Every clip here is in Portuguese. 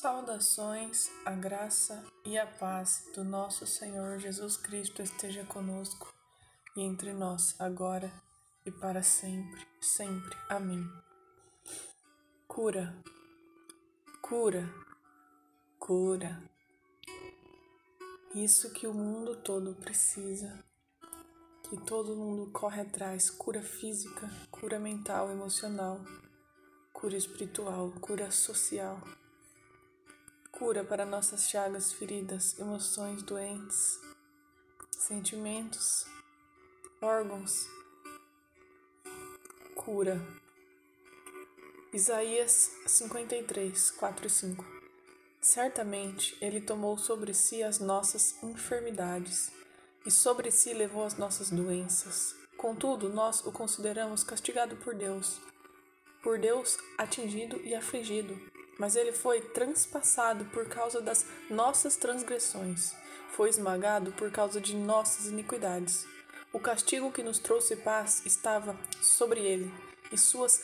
Saudações, a graça e a paz do nosso Senhor Jesus Cristo esteja conosco e entre nós, agora e para sempre, sempre. Amém. Cura, cura, cura. Isso que o mundo todo precisa, que todo mundo corre atrás: cura física, cura mental, emocional, cura espiritual, cura social cura para nossas chagas, feridas, emoções doentes, sentimentos, órgãos. Cura. Isaías 53, 4 e 5 Certamente ele tomou sobre si as nossas enfermidades e sobre si levou as nossas doenças. Contudo, nós o consideramos castigado por Deus, por Deus atingido e afligido mas ele foi transpassado por causa das nossas transgressões, foi esmagado por causa de nossas iniquidades. O castigo que nos trouxe paz estava sobre ele, e suas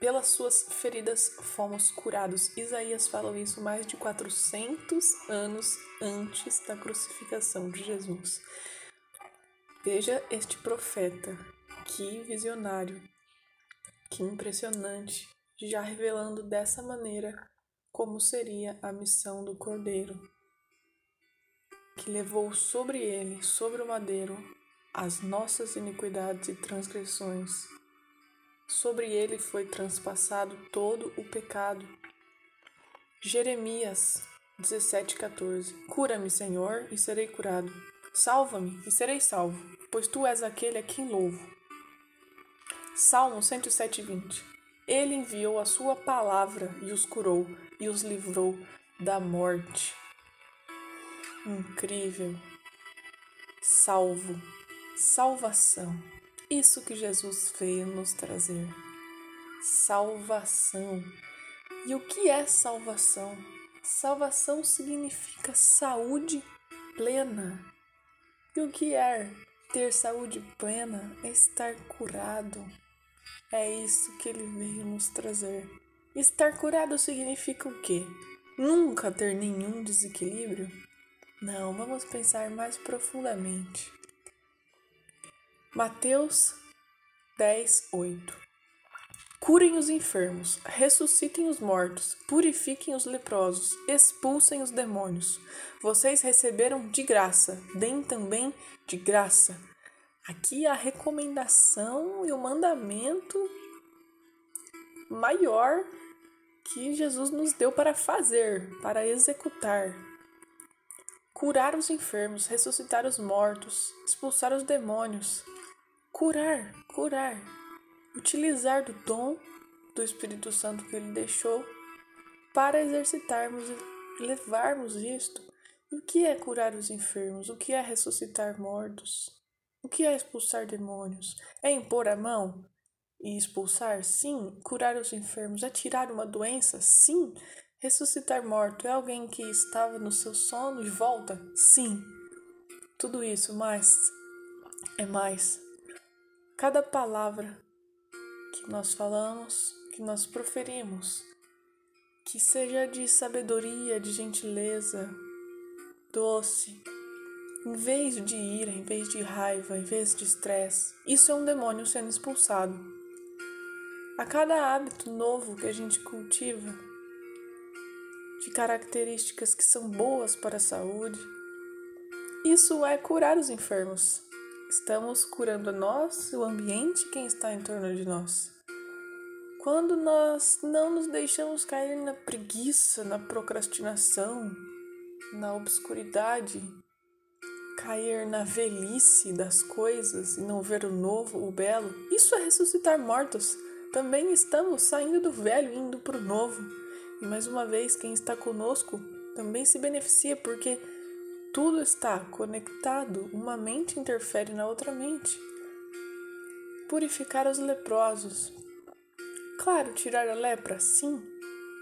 pelas suas feridas fomos curados. Isaías fala isso mais de 400 anos antes da crucificação de Jesus. Veja este profeta, que visionário, que impressionante já revelando dessa maneira como seria a missão do Cordeiro, que levou sobre ele, sobre o madeiro, as nossas iniquidades e transgressões. Sobre ele foi transpassado todo o pecado. Jeremias 17,14 Cura-me, Senhor, e serei curado. Salva-me, e serei salvo, pois tu és aquele a quem louvo. Salmo 107,20 ele enviou a sua palavra e os curou e os livrou da morte. Incrível. Salvo, salvação. Isso que Jesus veio nos trazer. Salvação. E o que é salvação? Salvação significa saúde plena. E o que é ter saúde plena? É estar curado, é isso que ele veio nos trazer. Estar curado significa o quê? Nunca ter nenhum desequilíbrio? Não, vamos pensar mais profundamente. Mateus 10, 8 Curem os enfermos, ressuscitem os mortos, purifiquem os leprosos, expulsem os demônios. Vocês receberam de graça, deem também de graça. Aqui a recomendação e o mandamento maior que Jesus nos deu para fazer, para executar. Curar os enfermos, ressuscitar os mortos, expulsar os demônios. Curar, curar. Utilizar do dom do Espírito Santo que ele deixou para exercitarmos e levarmos isto. E o que é curar os enfermos? O que é ressuscitar mortos? O que é expulsar demônios? É impor a mão e expulsar? Sim. Curar os enfermos? É tirar uma doença? Sim. Ressuscitar morto? É alguém que estava no seu sono e volta? Sim. Tudo isso, mas é mais. Cada palavra que nós falamos, que nós proferimos, que seja de sabedoria, de gentileza, doce, em vez de ira, em vez de raiva, em vez de estresse, isso é um demônio sendo expulsado. A cada hábito novo que a gente cultiva, de características que são boas para a saúde, isso é curar os enfermos. Estamos curando nós o ambiente quem está em torno de nós. Quando nós não nos deixamos cair na preguiça, na procrastinação, na obscuridade, cair na velhice das coisas e não ver o novo, o belo, isso é ressuscitar mortos. Também estamos saindo do velho e indo para o novo. E mais uma vez, quem está conosco também se beneficia, porque tudo está conectado, uma mente interfere na outra mente. Purificar os leprosos. Claro, tirar a lepra, sim,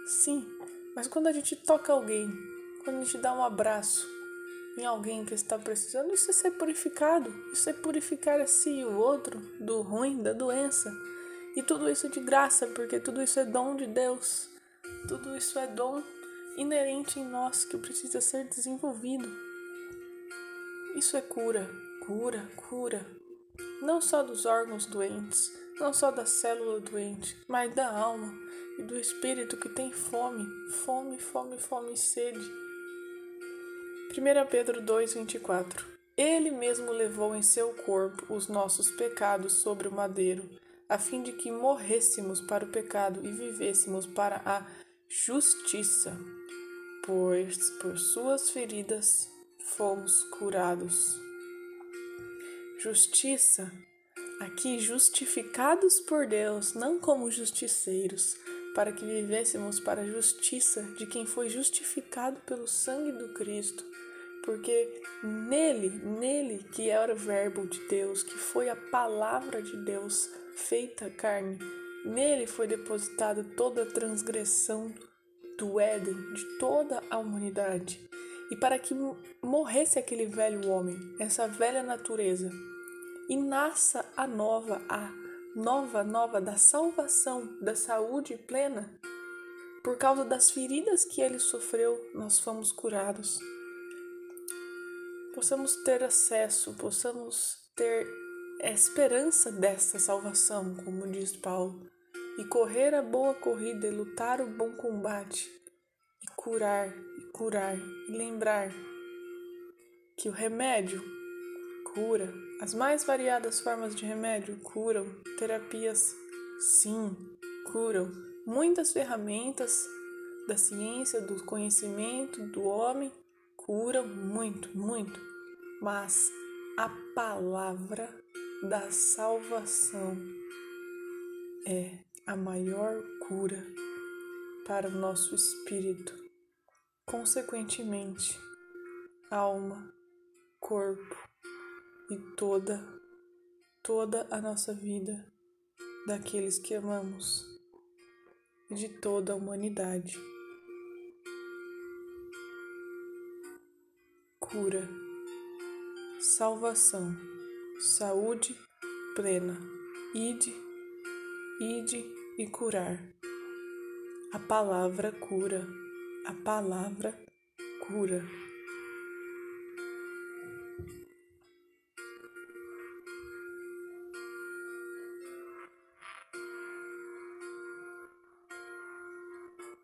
sim, mas quando a gente toca alguém, quando a gente dá um abraço, em alguém que está precisando, isso é ser purificado. Isso é purificar a si e o outro do ruim, da doença. E tudo isso de graça, porque tudo isso é dom de Deus. Tudo isso é dom inerente em nós que precisa ser desenvolvido. Isso é cura, cura, cura. Não só dos órgãos doentes, não só da célula doente, mas da alma e do espírito que tem fome, fome, fome, fome e sede. 1 Pedro 2,24 Ele mesmo levou em seu corpo os nossos pecados sobre o madeiro, a fim de que morrêssemos para o pecado e vivêssemos para a justiça, pois por suas feridas fomos curados. Justiça, aqui justificados por Deus, não como justiceiros, para que vivêssemos para a justiça de quem foi justificado pelo sangue do Cristo, porque nele, nele que era o Verbo de Deus, que foi a palavra de Deus feita carne, Nele foi depositada toda a transgressão do Éden de toda a humanidade. E para que morresse aquele velho homem, essa velha natureza, e nasça a nova, a nova, nova da salvação, da saúde plena, por causa das feridas que ele sofreu, nós fomos curados. Possamos ter acesso, possamos ter esperança dessa salvação, como diz Paulo e correr a boa corrida e lutar o bom combate, e curar, e curar, e lembrar que o remédio cura, as mais variadas formas de remédio curam, terapias sim, curam, muitas ferramentas da ciência, do conhecimento do homem curam muito, muito, mas a palavra da salvação é a maior cura para o nosso espírito, consequentemente, alma, corpo e toda, toda a nossa vida daqueles que amamos e de toda a humanidade. Cura, salvação, saúde plena, ide ide e curar. A palavra cura, a palavra cura.